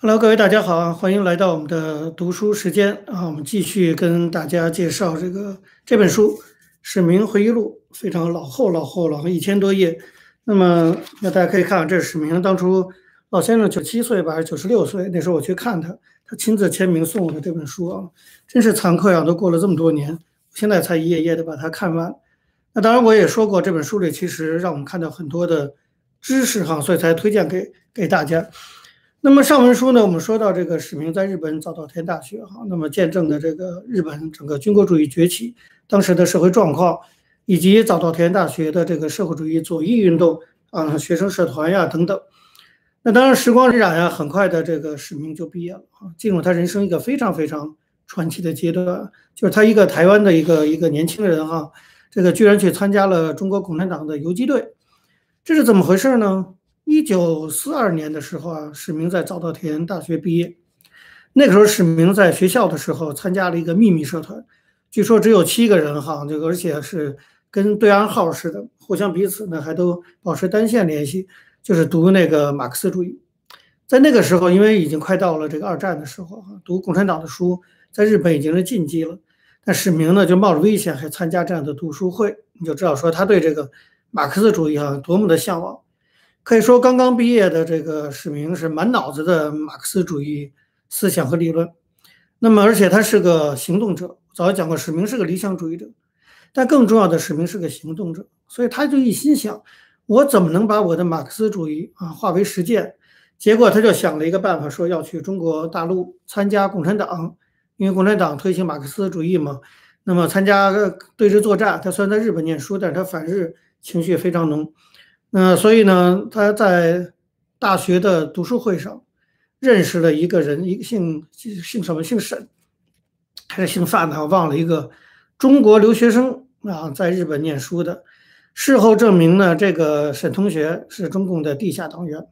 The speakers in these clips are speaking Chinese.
Hello，各位大家好，欢迎来到我们的读书时间啊，我们继续跟大家介绍这个这本书《史明回忆录》，非常老厚老厚了，一千多页。那么，那大家可以看，这是史明当初老先生九七岁吧，还是九十六岁？那时候我去看他，他亲自签名送我的这本书啊，真是惭愧啊，都过了这么多年，现在才一页页的把它看完。那当然，我也说过，这本书里其实让我们看到很多的知识哈，所以才推荐给给大家。那么上文书呢，我们说到这个史明在日本早稻田大学哈，那么见证的这个日本整个军国主义崛起，当时的社会状况，以及早稻田大学的这个社会主义左翼运动啊，学生社团呀等等。那当然时光荏苒呀，很快的这个史明就毕业了啊，进入他人生一个非常非常传奇的阶段，就是他一个台湾的一个一个年轻人哈，这个居然去参加了中国共产党的游击队，这是怎么回事呢？一九四二年的时候啊，史明在早稻田大学毕业。那个时候，史明在学校的时候参加了一个秘密社团，据说只有七个人哈，这个而且是跟对暗号似的，互相彼此呢还都保持单线联系，就是读那个马克思主义。在那个时候，因为已经快到了这个二战的时候哈，读共产党的书在日本已经是禁忌了。但史明呢，就冒着危险还参加这样的读书会，你就知道说他对这个马克思主义啊多么的向往。可以说，刚刚毕业的这个史明是满脑子的马克思主义思想和理论。那么，而且他是个行动者。早就讲过，史明是个理想主义者，但更重要的，史明是个行动者。所以，他就一心想，我怎么能把我的马克思主义啊化为实践？结果，他就想了一个办法，说要去中国大陆参加共产党，因为共产党推行马克思主义嘛。那么，参加对日作战。他虽然在日本念书，但是他反日情绪非常浓。那所以呢，他在大学的读书会上认识了一个人，一个姓姓什么？姓沈还是姓范的？我忘了一个中国留学生啊，在日本念书的。事后证明呢，这个沈同学是中共的地下党员，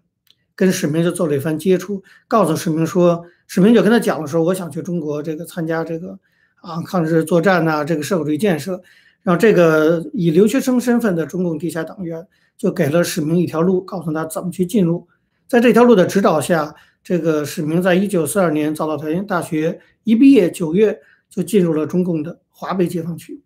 跟史明就做了一番接触，告诉史明说，史明就跟他讲了说，我想去中国这个参加这个啊抗日作战呐，这个社会主义建设。然后这个以留学生身份的中共地下党员。就给了史明一条路，告诉他怎么去进入。在这条路的指导下，这个史明在一九四二年早稻田大学一毕业，九月就进入了中共的华北解放区。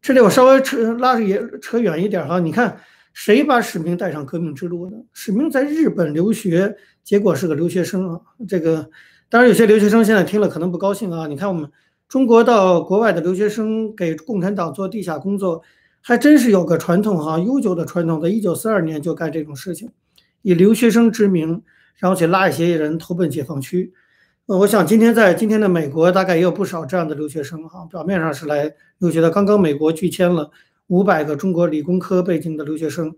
这里我稍微扯拉着也扯远一点哈，你看谁把史明带上革命之路呢？史明在日本留学，结果是个留学生啊。这个当然有些留学生现在听了可能不高兴啊。你看我们中国到国外的留学生给共产党做地下工作。还真是有个传统哈，悠久的传统，在一九四二年就干这种事情，以留学生之名，然后去拉一些人投奔解放区。呃，我想今天在今天的美国，大概也有不少这样的留学生哈，表面上是来留学的。刚刚美国拒签了五百个中国理工科背景的留学生，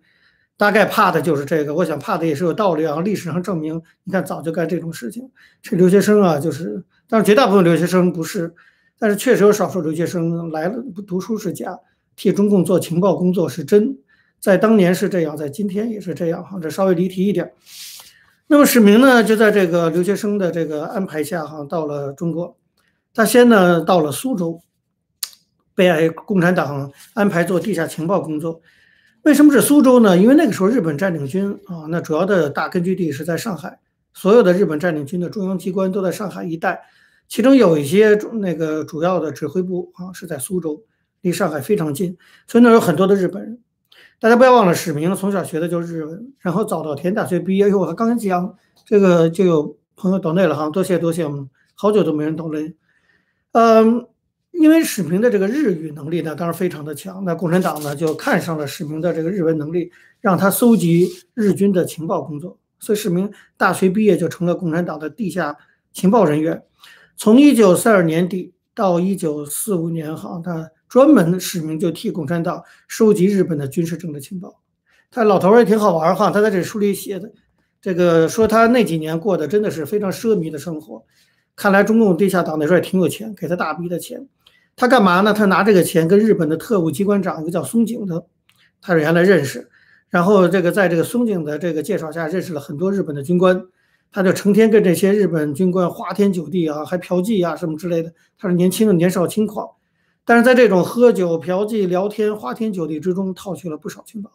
大概怕的就是这个。我想怕的也是有道理啊，历史上证明，你看早就干这种事情。这留学生啊，就是，但是绝大部分留学生不是，但是确实有少数留学生来了不读书是假。替中共做情报工作是真，在当年是这样，在今天也是这样哈，这稍微离题一点。那么史明呢，就在这个留学生的这个安排下哈，到了中国。他先呢到了苏州，被共产党安排做地下情报工作。为什么是苏州呢？因为那个时候日本占领军啊，那主要的大根据地是在上海，所有的日本占领军的中央机关都在上海一带，其中有一些那个主要的指挥部啊是在苏州。离上海非常近，所以那有很多的日本人。大家不要忘了，史明从小学的就是日文，然后早稻田大学毕业以后，我刚讲这个就有朋友懂内了哈，多谢多谢，我们好久都没人懂内。嗯，因为史明的这个日语能力呢，当然非常的强，那共产党呢就看上了史明的这个日文能力，让他搜集日军的情报工作，所以史明大学毕业就成了共产党的地下情报人员。从一九四二年底到一九四五年哈，他。专门的使命就替共产党收集日本的军事政治情报。他老头儿也挺好玩哈，他在这书里写的，这个说他那几年过的真的是非常奢靡的生活。看来中共地下党那时候也挺有钱，给他大笔的钱。他干嘛呢？他拿这个钱跟日本的特务机关长一个叫松井的，他是原来认识。然后这个在这个松井的这个介绍下，认识了很多日本的军官。他就成天跟这些日本军官花天酒地啊，还嫖妓啊什么之类的。他是年轻的年少轻狂。但是在这种喝酒、嫖妓、聊天、花天酒地之中，套取了不少情报。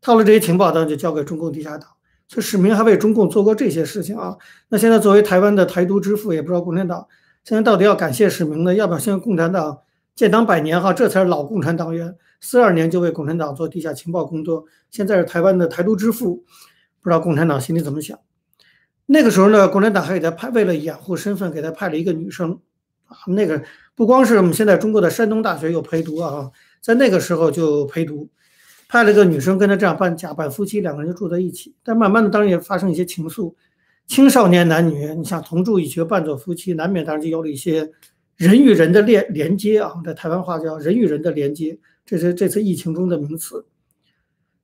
套了这些情报，当然就交给中共地下党。就史明还为中共做过这些事情啊。那现在作为台湾的台独之父，也不知道共产党现在到底要感谢史明呢，要不要向共产党建党百年哈？这才是老共产党员，四二年就为共产党做地下情报工作，现在是台湾的台独之父，不知道共产党心里怎么想。那个时候呢，共产党还给他派，为了掩护身份，给他派了一个女生。那个不光是我们现在中国的山东大学有陪读啊，在那个时候就陪读，派了个女生跟他这样扮假扮夫妻，两个人就住在一起。但慢慢的，当然也发生一些情愫。青少年男女，你想同住一室，扮作夫妻，难免当然就有了一些人与人的连连接啊。在台湾话叫人与人的连接，这是这次疫情中的名词。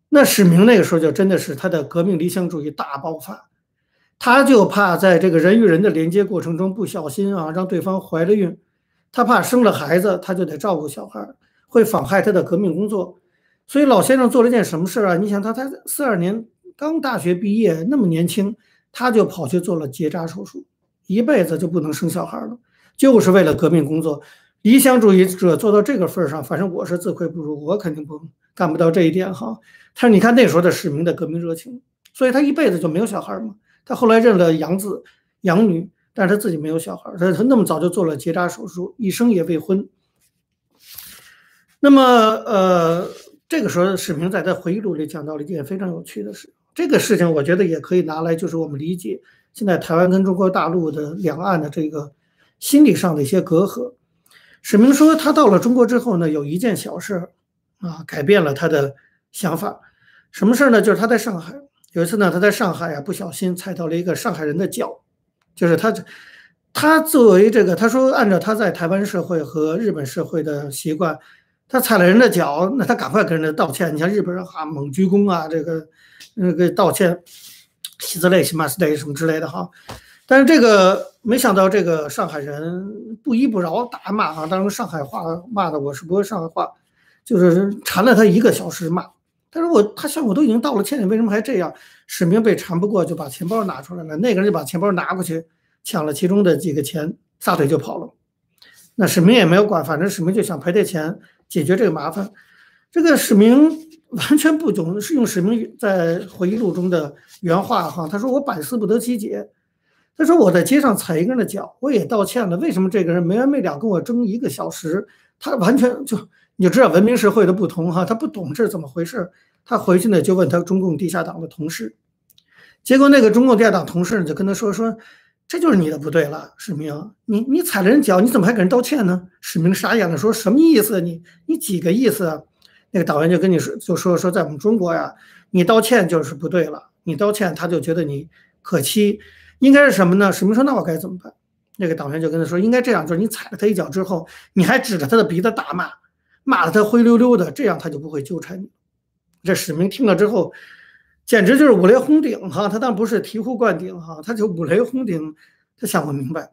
那史明那个时候就真的是他的革命理想主义大爆发。他就怕在这个人与人的连接过程中不小心啊，让对方怀了孕，他怕生了孩子，他就得照顾小孩，会妨害他的革命工作。所以老先生做了件什么事啊？你想他才四二年刚大学毕业，那么年轻，他就跑去做了结扎手术，一辈子就不能生小孩了，就是为了革命工作。理想主义者做到这个份上，反正我是自愧不如，我肯定不干不到这一点哈。但是你看那时候的市民的革命热情，所以他一辈子就没有小孩嘛。他后来认了养子养女，但是他自己没有小孩，他他那么早就做了结扎手术，一生也未婚。那么，呃，这个时候史明在他回忆录里讲到了一件非常有趣的事，这个事情我觉得也可以拿来，就是我们理解现在台湾跟中国大陆的两岸的这个心理上的一些隔阂。史明说，他到了中国之后呢，有一件小事啊，改变了他的想法。什么事儿呢？就是他在上海。有一次呢，他在上海啊，不小心踩到了一个上海人的脚，就是他，他作为这个，他说按照他在台湾社会和日本社会的习惯，他踩了人的脚，那他赶快跟人家道歉。你像日本人哈，猛鞠躬啊，这个那个道歉，喜字类、喜马斯类什么之类的哈。但是这个没想到，这个上海人不依不饶，大骂啊，当时上海话骂的，我是不会上海话，就是缠了他一个小时骂。他说我他想我都已经道了歉，你为什么还这样？史明被缠不过，就把钱包拿出来了。那个人就把钱包拿过去，抢了其中的几个钱，撒腿就跑了。那史明也没有管，反正史明就想赔这钱，解决这个麻烦。这个史明完全不懂，是用史明在回忆录中的原话哈。他说我百思不得其解。他说我在街上踩一个人的脚，我也道歉了，为什么这个人没完没了跟我争一个小时？他完全就。你就知道文明社会的不同哈，他不懂这是怎么回事，他回去呢就问他中共地下党的同事，结果那个中共地下党同事就跟他说说，这就是你的不对了，史明，你你踩了人脚，你怎么还给人道歉呢？史明傻眼了，说什么意思？你你几个意思？啊？那个党员就跟你说，就说说在我们中国呀，你道歉就是不对了，你道歉他就觉得你可欺，应该是什么呢？史明说那我该怎么办？那个党员就跟他说，应该这样，就是你踩了他一脚之后，你还指着他的鼻子大骂。骂得他灰溜溜的，这样他就不会纠缠你。这史明听了之后，简直就是五雷轰顶哈！他当不是醍醐灌顶哈，他就五雷轰顶。他想不明白，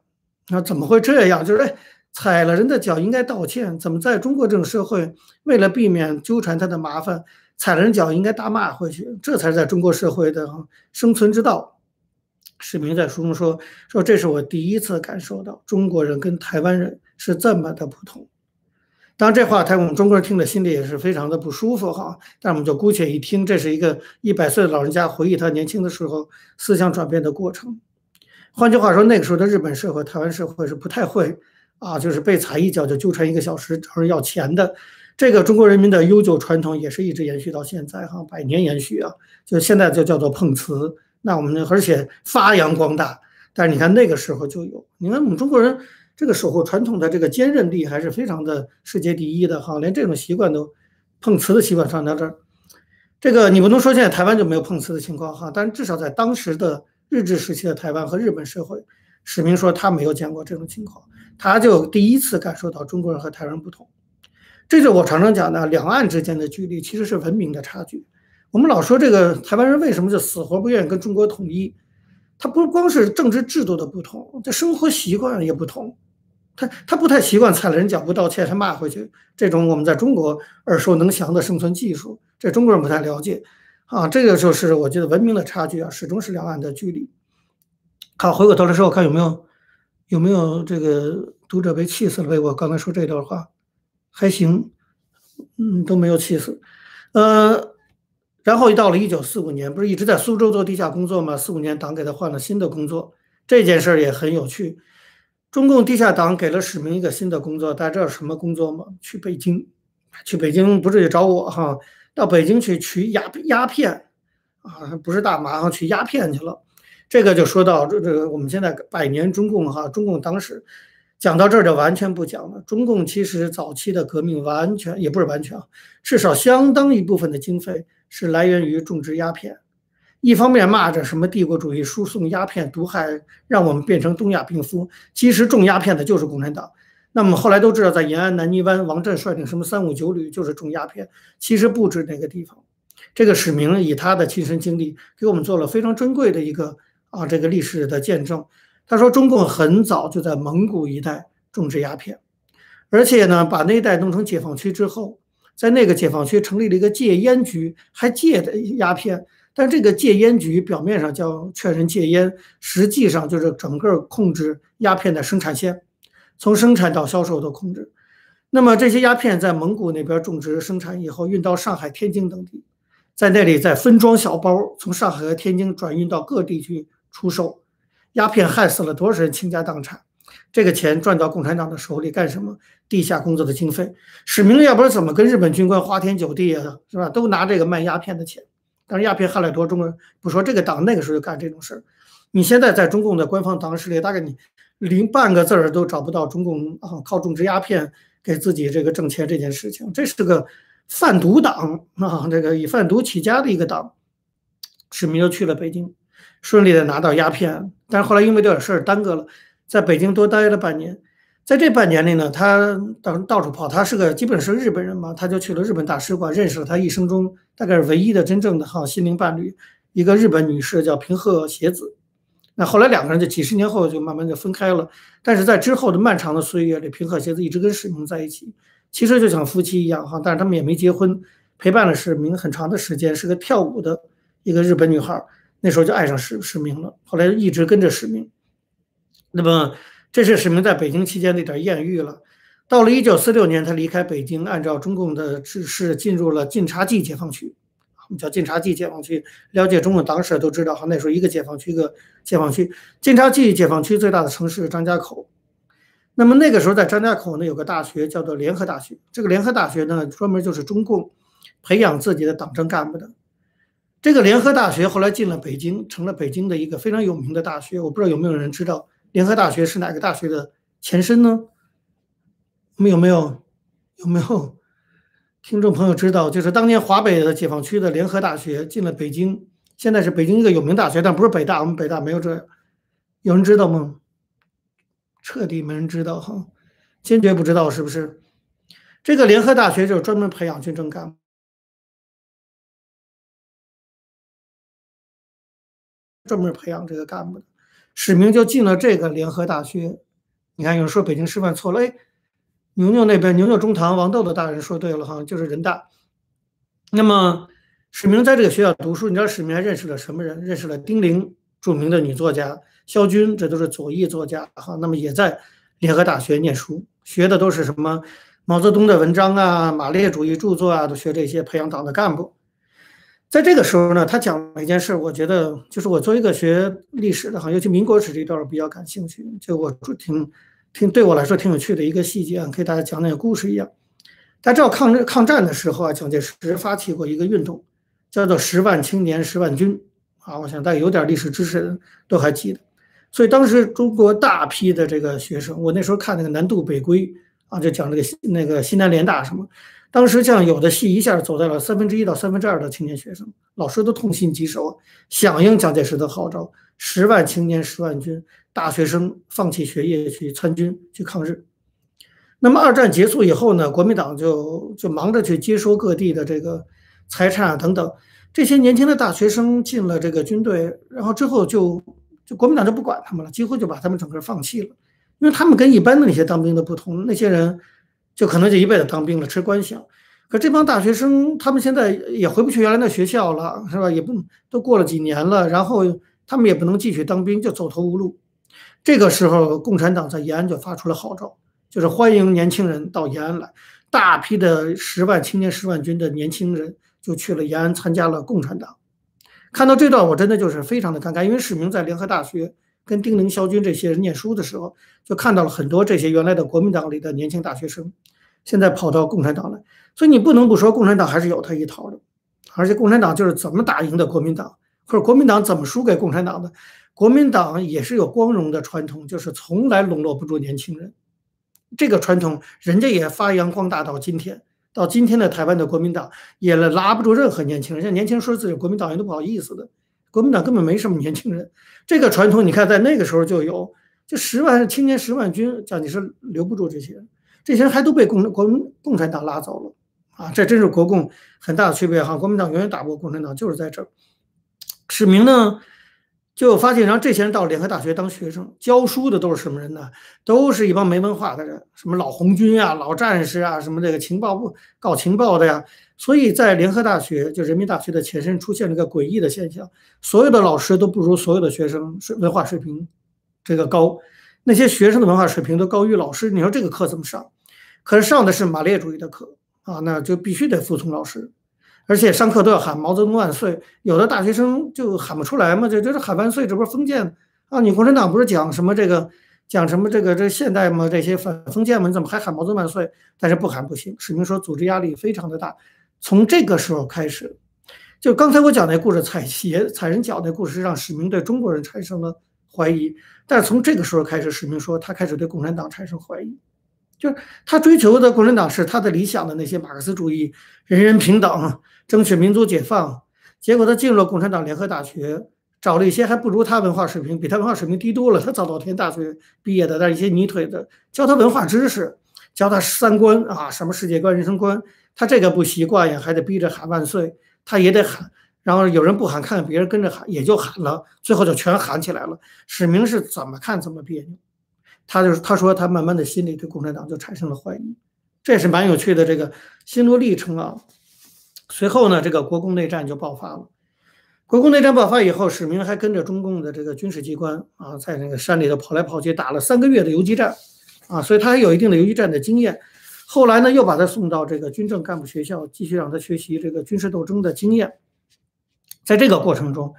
那怎么会这样？就是哎，踩了人的脚应该道歉，怎么在中国这种社会，为了避免纠缠他的麻烦，踩了人脚应该大骂回去？这才是在中国社会的生存之道。史明在书中说说，这是我第一次感受到中国人跟台湾人是这么的不同。当然，这话他我们中国人听了心里也是非常的不舒服哈。但我们就姑且一听，这是一个一百岁的老人家回忆他年轻的时候思想转变的过程。换句话说，那个时候的日本社会、台湾社会是不太会啊，就是被踩一脚就纠缠一个小时找人要钱的。这个中国人民的悠久传统也是一直延续到现在哈，百年延续啊。就现在就叫做碰瓷，那我们而且发扬光大。但是你看那个时候就有，你看我们中国人。这个守护传统的这个坚韧力还是非常的世界第一的哈，连这种习惯都碰瓷的习惯上到这儿，这个你不能说现在台湾就没有碰瓷的情况哈，但至少在当时的日治时期的台湾和日本社会，史明说他没有见过这种情况，他就第一次感受到中国人和台湾不同。这就我常常讲的，两岸之间的距离其实是文明的差距。我们老说这个台湾人为什么就死活不愿意跟中国统一，他不光是政治制度的不同，这生活习惯也不同。他他不太习惯踩了人脚不道歉，他骂回去。这种我们在中国耳熟能详的生存技术，这中国人不太了解啊。这个就是我觉得文明的差距啊，始终是两岸的距离。好，回过头来说，我看有没有有没有这个读者被气死了？被我刚才说这段话，还行，嗯，都没有气死。呃，然后一到了一九四五年，不是一直在苏州做地下工作吗？四五年，党给他换了新的工作，这件事儿也很有趣。中共地下党给了史明一个新的工作，大家知道什么工作吗？去北京，去北京不是也找我哈？到北京去取鸦鸦片啊，不是大麻，哈去鸦片去了。这个就说到这这个，我们现在百年中共哈，中共当时。讲到这儿就完全不讲了。中共其实早期的革命完全也不是完全啊，至少相当一部分的经费是来源于种植鸦片。一方面骂着什么帝国主义输送鸦片毒害，让我们变成东亚病夫，其实种鸦片的就是共产党。那么后来都知道，在延安南泥湾，王震率领什么三五九旅就是种鸦片，其实不止那个地方。这个史明以他的亲身经历给我们做了非常珍贵的一个啊这个历史的见证。他说，中共很早就在蒙古一带种植鸦片，而且呢，把那一带弄成解放区之后，在那个解放区成立了一个戒烟局，还戒的鸦片。但这个戒烟局表面上叫劝人戒烟，实际上就是整个控制鸦片的生产线，从生产到销售都控制。那么这些鸦片在蒙古那边种植生产以后，运到上海、天津等地，在那里再分装小包，从上海和天津转运到各地去出售。鸦片害死了多少人倾家荡产？这个钱赚到共产党的手里干什么？地下工作的经费。史明要不然怎么跟日本军官花天酒地啊？是吧？都拿这个卖鸦片的钱。但是鸦片害了多中国人？不说这个党那个时候就干这种事儿。你现在在中共的官方党史里，大概你连半个字儿都找不到中共啊靠种植鸦片给自己这个挣钱这件事情。这是个贩毒党啊，这个以贩毒起家的一个党。史密斯去了北京。顺利的拿到鸦片，但是后来因为这点事儿耽搁了，在北京多待了半年。在这半年里呢，他到到处跑，他是个基本是日本人嘛，他就去了日本大使馆，认识了他一生中大概是唯一的真正的哈心灵伴侣，一个日本女士叫平贺协子。那后来两个人就几十年后就慢慢就分开了，但是在之后的漫长的岁月里，平贺协子一直跟史明在一起，其实就像夫妻一样哈，但是他们也没结婚，陪伴了史明很长的时间，是个跳舞的一个日本女孩。那时候就爱上史史明了，后来一直跟着史明。那么，这是史明在北京期间的一点艳遇了。到了一九四六年，他离开北京，按照中共的指示进入了晋察冀解放区，我们叫晋察冀解放区。了解中共党史都知道，哈，那时候一个解放区一个解放区。晋察冀解放区最大的城市张家口。那么那个时候在张家口呢，有个大学叫做联合大学。这个联合大学呢，专门就是中共培养自己的党政干部的。这个联合大学后来进了北京，成了北京的一个非常有名的大学。我不知道有没有人知道联合大学是哪个大学的前身呢？我们有没有有没有听众朋友知道？就是当年华北的解放区的联合大学进了北京，现在是北京一个有名大学，但不是北大。我们北大没有这，有人知道吗？彻底没人知道哈，坚决不知道是不是？这个联合大学就是专门培养军政干部。专门培养这个干部的，史明就进了这个联合大学。你看，有人说北京师范错了，哎，牛牛那边牛牛中堂王豆豆大人说对了哈，就是人大。那么史明在这个学校读书，你知道史明还认识了什么人？认识了丁玲，著名的女作家，萧军，这都是左翼作家哈。那么也在联合大学念书，学的都是什么毛泽东的文章啊，马列主义著作啊，都学这些，培养党的干部。在这个时候呢，他讲了一件事，我觉得就是我作为一个学历史的哈，尤其民国史这段儿比较感兴趣，就我挺挺对我来说挺有趣的一个细节啊，给大家讲点故事一样。大家知道抗日抗战的时候啊，蒋介石发起过一个运动，叫做十万青年十万军啊，我想大家有点历史知识的都还记得。所以当时中国大批的这个学生，我那时候看那个南渡北归啊，就讲那个那个西南联大什么。当时像有的戏一下走在了三分之一到三分之二的青年学生，老师都痛心疾首，响应蒋介石的号召，十万青年十万军，大学生放弃学业去参军去抗日。那么二战结束以后呢，国民党就就忙着去接收各地的这个财产啊等等，这些年轻的大学生进了这个军队，然后之后就就国民党就不管他们了，几乎就把他们整个放弃了，因为他们跟一般的那些当兵的不同，那些人。就可能就一辈子当兵了，吃官饷。可这帮大学生，他们现在也回不去原来的学校了，是吧？也不都过了几年了，然后他们也不能继续当兵，就走投无路。这个时候，共产党在延安就发出了号召，就是欢迎年轻人到延安来。大批的十万青年十万军的年轻人就去了延安参加了共产党。看到这段，我真的就是非常的尴尬，因为史明在联合大学跟丁玲、肖军这些人念书的时候，就看到了很多这些原来的国民党里的年轻大学生，现在跑到共产党来，所以你不能不说共产党还是有他一套的，而且共产党就是怎么打赢的国民党，或者国民党怎么输给共产党的，国民党也是有光荣的传统，就是从来笼络不住年轻人，这个传统人家也发扬光大到今天。到今天的台湾的国民党也拉不住任何年轻人，像年轻人说自己国民党员都不好意思的。国民党根本没什么年轻人，这个传统你看在那个时候就有，就十万青年十万军，叫你是留不住这些人，这些人还都被共国共产党拉走了啊！这真是国共很大的区别哈，国民党永远打不过共产党，就是在这儿。史明呢？就发现，然后这些人到联合大学当学生，教书的都是什么人呢？都是一帮没文化的人，什么老红军啊、老战士啊，什么这个情报部搞情报的呀。所以在联合大学，就人民大学的前身，出现了一个诡异的现象：所有的老师都不如所有的学生水文化水平这个高，那些学生的文化水平都高于老师。你说这个课怎么上？可是上的是马列主义的课啊，那就必须得服从老师。而且上课都要喊毛泽东万岁，有的大学生就喊不出来嘛，就就是喊万岁，这不是封建啊？你共产党不是讲什么这个讲什么这个这现代嘛？这些反封建嘛？你怎么还喊毛泽东万岁？但是不喊不行。史明说组织压力非常的大，从这个时候开始，就刚才我讲那故事踩鞋踩人脚那故事，让史明对中国人产生了怀疑。但是从这个时候开始，史明说他开始对共产党产生怀疑。就是他追求的共产党是他的理想的那些马克思主义、人人平等、争取民族解放。结果他进入了共产党联合大学，找了一些还不如他文化水平、比他文化水平低多了。他早稻田大学毕业的，但一些泥腿子教他文化知识，教他三观啊，什么世界观、人生观。他这个不习惯呀，还得逼着喊万岁，他也得喊。然后有人不喊，看看别人跟着喊，也就喊了，最后就全喊起来了。史明是怎么看怎么别扭。他就是他说他慢慢的心里对共产党就产生了怀疑，这是蛮有趣的这个心路历程啊。随后呢，这个国共内战就爆发了。国共内战爆发以后，史明还跟着中共的这个军事机关啊，在那个山里头跑来跑去，打了三个月的游击战啊，所以他还有一定的游击战的经验。后来呢，又把他送到这个军政干部学校，继续让他学习这个军事斗争的经验。在这个过程中，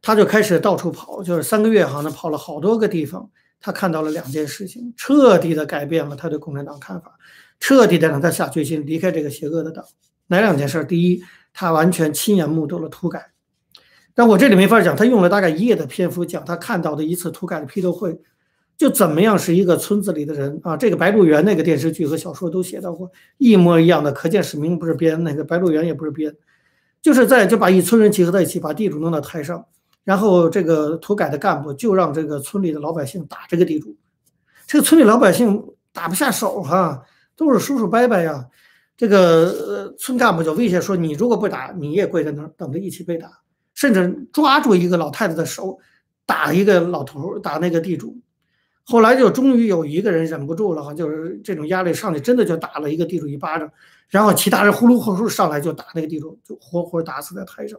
他就开始到处跑，就是三个月好像跑了好多个地方。他看到了两件事情，彻底的改变了他对共产党看法，彻底的让他下决心离开这个邪恶的党。哪两件事？第一，他完全亲眼目睹了土改。但我这里没法讲，他用了大概一页的篇幅讲他看到的一次土改的批斗会，就怎么样是一个村子里的人啊。这个《白鹿原》那个电视剧和小说都写到过一模一样的，可见史明不是编，那个《白鹿原》也不是编，就是在就把一村人集合在一起，把地主弄到台上。然后这个土改的干部就让这个村里的老百姓打这个地主，这个村里老百姓打不下手哈，都是叔叔伯伯呀。这个呃村干部就威胁说：“你如果不打，你也跪在那儿等着一起被打。”甚至抓住一个老太太的手，打一个老头，打那个地主。后来就终于有一个人忍不住了哈，就是这种压力上去，真的就打了一个地主一巴掌。然后其他人呼噜呼噜上来就打那个地主，就活活打死在台上。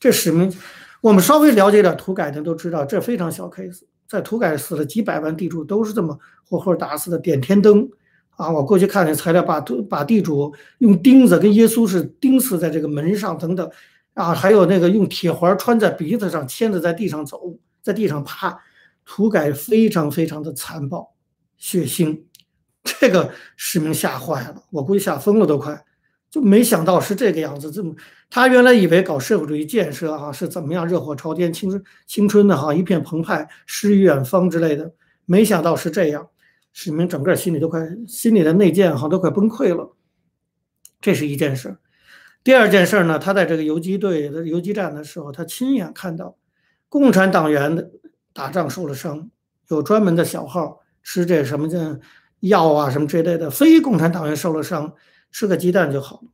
这使命。我们稍微了解点土改的都知道，这非常小 case。在土改死了几百万地主，都是这么活活打死的。点天灯啊，我过去看那材料，把把地主用钉子跟耶稣是钉死在这个门上等等啊，还有那个用铁环穿在鼻子上，牵着在地上走，在地上爬。土改非常非常的残暴、血腥，这个市民吓坏了，我估计吓疯了都快。就没想到是这个样子，这么他原来以为搞社会主义建设哈是怎么样热火朝天、青春青春的哈一片澎湃、诗与远方之类的，没想到是这样，市民整个心里都快心里的内建哈都快崩溃了。这是一件事。第二件事呢，他在这个游击队的游击战的时候，他亲眼看到共产党员的打仗受了伤，有专门的小号吃这什么叫药啊什么之类的，非共产党员受了伤。吃个鸡蛋就好了，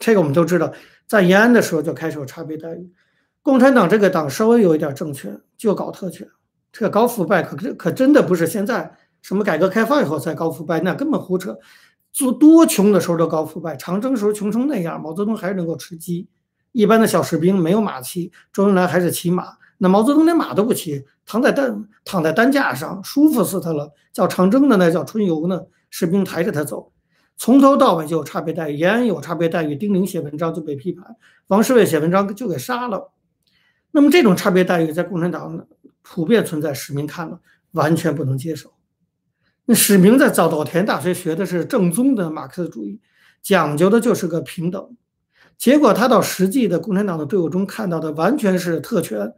这个我们都知道，在延安的时候就开始有差别待遇。共产党这个党稍微有一点政权就搞特权，这个搞腐败可可真的不是现在什么改革开放以后才搞腐败，那根本胡扯。做多穷的时候都搞腐败，长征时候穷成那样，毛泽东还是能够吃鸡。一般的小士兵没有马骑，周恩来还是骑马，那毛泽东连马都不骑，躺在担躺在担架上，舒服死他了。叫长征的那叫春游呢，士兵抬着他走。从头到尾就有差别待遇，延安有差别待遇，丁玲写文章就被批判，王世卫写文章就给杀了。那么这种差别待遇在共产党普遍存在，史明看了完全不能接受。那史明在早稻田大学学的是正宗的马克思主义，讲究的就是个平等。结果他到实际的共产党的队伍中看到的完全是特权，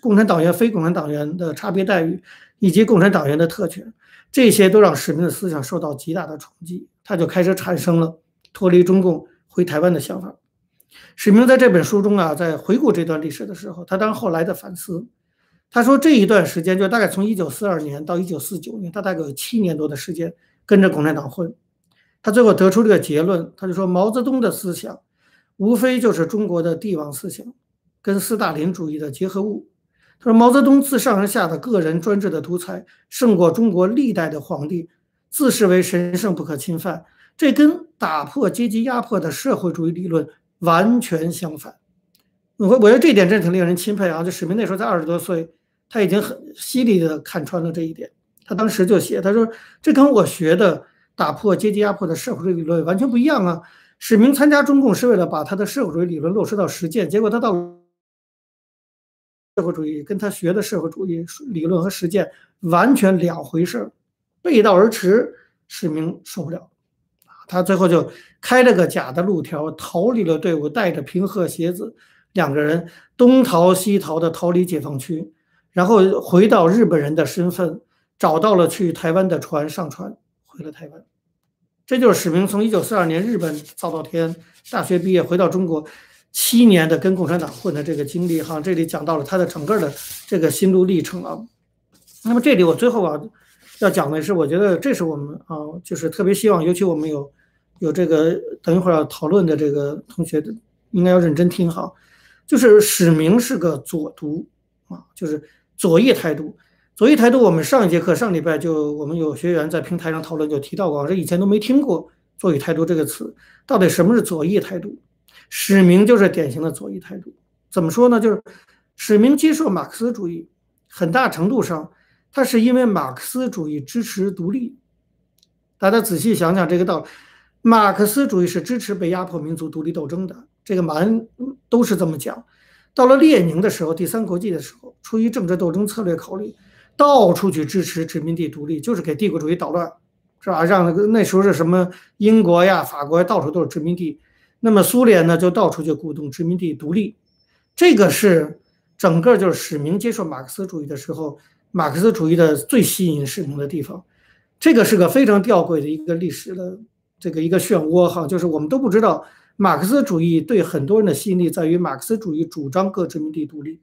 共产党员、非共产党员的差别待遇，以及共产党员的特权，这些都让史明的思想受到极大的冲击，他就开始产生了脱离中共回台湾的想法。史明在这本书中啊，在回顾这段历史的时候，他当后来的反思，他说这一段时间就大概从一九四二年到一九四九年，他大概有七年多的时间跟着共产党混，他最后得出这个结论，他就说毛泽东的思想。无非就是中国的帝王思想跟斯大林主义的结合物。他说，毛泽东自上而下的个人专制的独裁胜过中国历代的皇帝，自视为神圣不可侵犯，这跟打破阶级压迫的社会主义理论完全相反。我我觉得这点真挺令人钦佩啊！就史明那时候才二十多岁，他已经很犀利的看穿了这一点。他当时就写，他说这跟我学的打破阶级压迫的社会主义理论完全不一样啊。史明参加中共是为了把他的社会主义理论落实到实践，结果他到社会主义跟他学的社会主义理论和实践完全两回事儿，背道而驰。史明受不了，他最后就开了个假的路条，逃离了队伍，带着平贺鞋子，两个人东逃西逃的逃离解放区，然后回到日本人的身份，找到了去台湾的船，上船回了台湾。这就是史明从一九四二年日本早稻田大学毕业回到中国七年的跟共产党混的这个经历哈，这里讲到了他的整个的这个心路历程啊。那么这里我最后啊要讲的是，我觉得这是我们啊就是特别希望，尤其我们有有这个等一会儿要讨论的这个同学的应该要认真听哈，就是史明是个左独啊，就是左翼态度。左翼态度，我们上一节课上礼拜就我们有学员在平台上讨论就提到过，这以前都没听过“左翼态度”这个词，到底什么是左翼态度？史明就是典型的左翼态度。怎么说呢？就是史明接受马克思主义，很大程度上他是因为马克思主义支持独立。大家仔细想想这个道理，马克思主义是支持被压迫民族独立斗争的，这个马恩都是这么讲。到了列宁的时候，第三国际的时候，出于政治斗争策略考虑。到处去支持殖民地独立，就是给帝国主义捣乱，是吧？让那个那时候是什么英国呀、法国呀，到处都是殖民地。那么苏联呢，就到处就鼓动殖民地独立。这个是整个就是史明接受马克思主义的时候，马克思主义的最吸引史明的地方。这个是个非常吊诡的一个历史的这个一个漩涡哈，就是我们都不知道马克思主义对很多人的吸引力在于马克思主义主张各殖民地独立。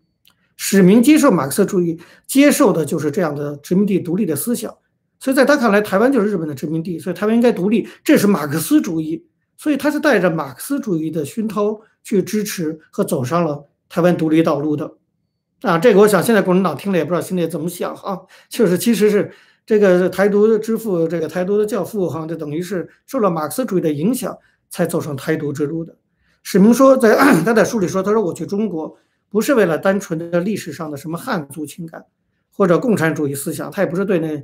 史明接受马克思主义，接受的就是这样的殖民地独立的思想，所以在他看来，台湾就是日本的殖民地，所以台湾应该独立，这是马克思主义，所以他是带着马克思主义的熏陶去支持和走上了台湾独立道路的，啊，这个我想现在共产党听了也不知道心里怎么想哈，就是其实是这个台独的之父，这个台独的教父哈，这等于是受了马克思主义的影响才走上台独之路的。史明说，在 他在书里说，他说我去中国。不是为了单纯的历史上的什么汉族情感，或者共产主义思想，他也不是对那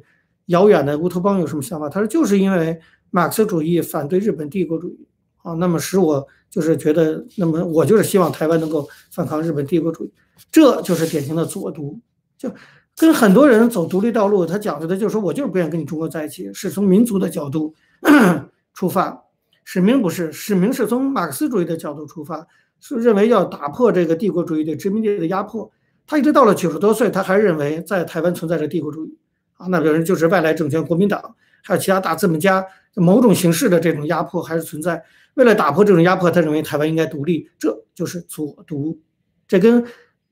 遥远的乌托邦有什么想法。他说，就是因为马克思主义反对日本帝国主义啊，那么使我就是觉得，那么我就是希望台湾能够反抗日本帝国主义，这就是典型的左独。就跟很多人走独立道路，他讲究的就是说我就是不愿意跟你中国在一起，是从民族的角度 出发。史明不是，史明是从马克思主义的角度出发。是认为要打破这个帝国主义对殖民地的压迫，他一直到了九十多岁，他还认为在台湾存在着帝国主义啊，那个人就是外来政权国民党，还有其他大资本家某种形式的这种压迫还是存在。为了打破这种压迫，他认为台湾应该独立，这就是左独，这跟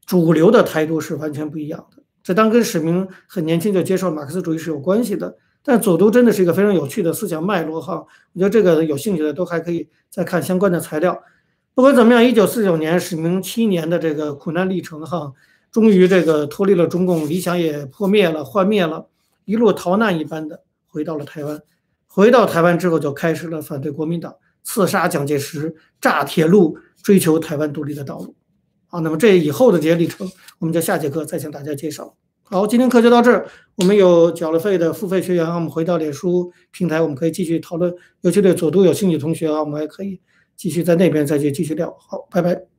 主流的态度是完全不一样的。这当跟史明很年轻就接受马克思主义是有关系的，但左独真的是一个非常有趣的思想脉络哈。我觉得这个有兴趣的都还可以再看相关的材料。不管怎么样，一九四九年史明七年的这个苦难历程，哈，终于这个脱离了中共，理想也破灭了、幻灭了，一路逃难一般的回到了台湾。回到台湾之后，就开始了反对国民党、刺杀蒋介石、炸铁路、追求台湾独立的道路。好，那么这以后的这些历程，我们在下节课再向大家介绍。好，今天课就到这儿。我们有缴了费的付费学员，我们回到脸书平台，我们可以继续讨论。尤其对左都有兴趣的同学啊，我们还可以继续在那边再去继续聊。好，拜拜。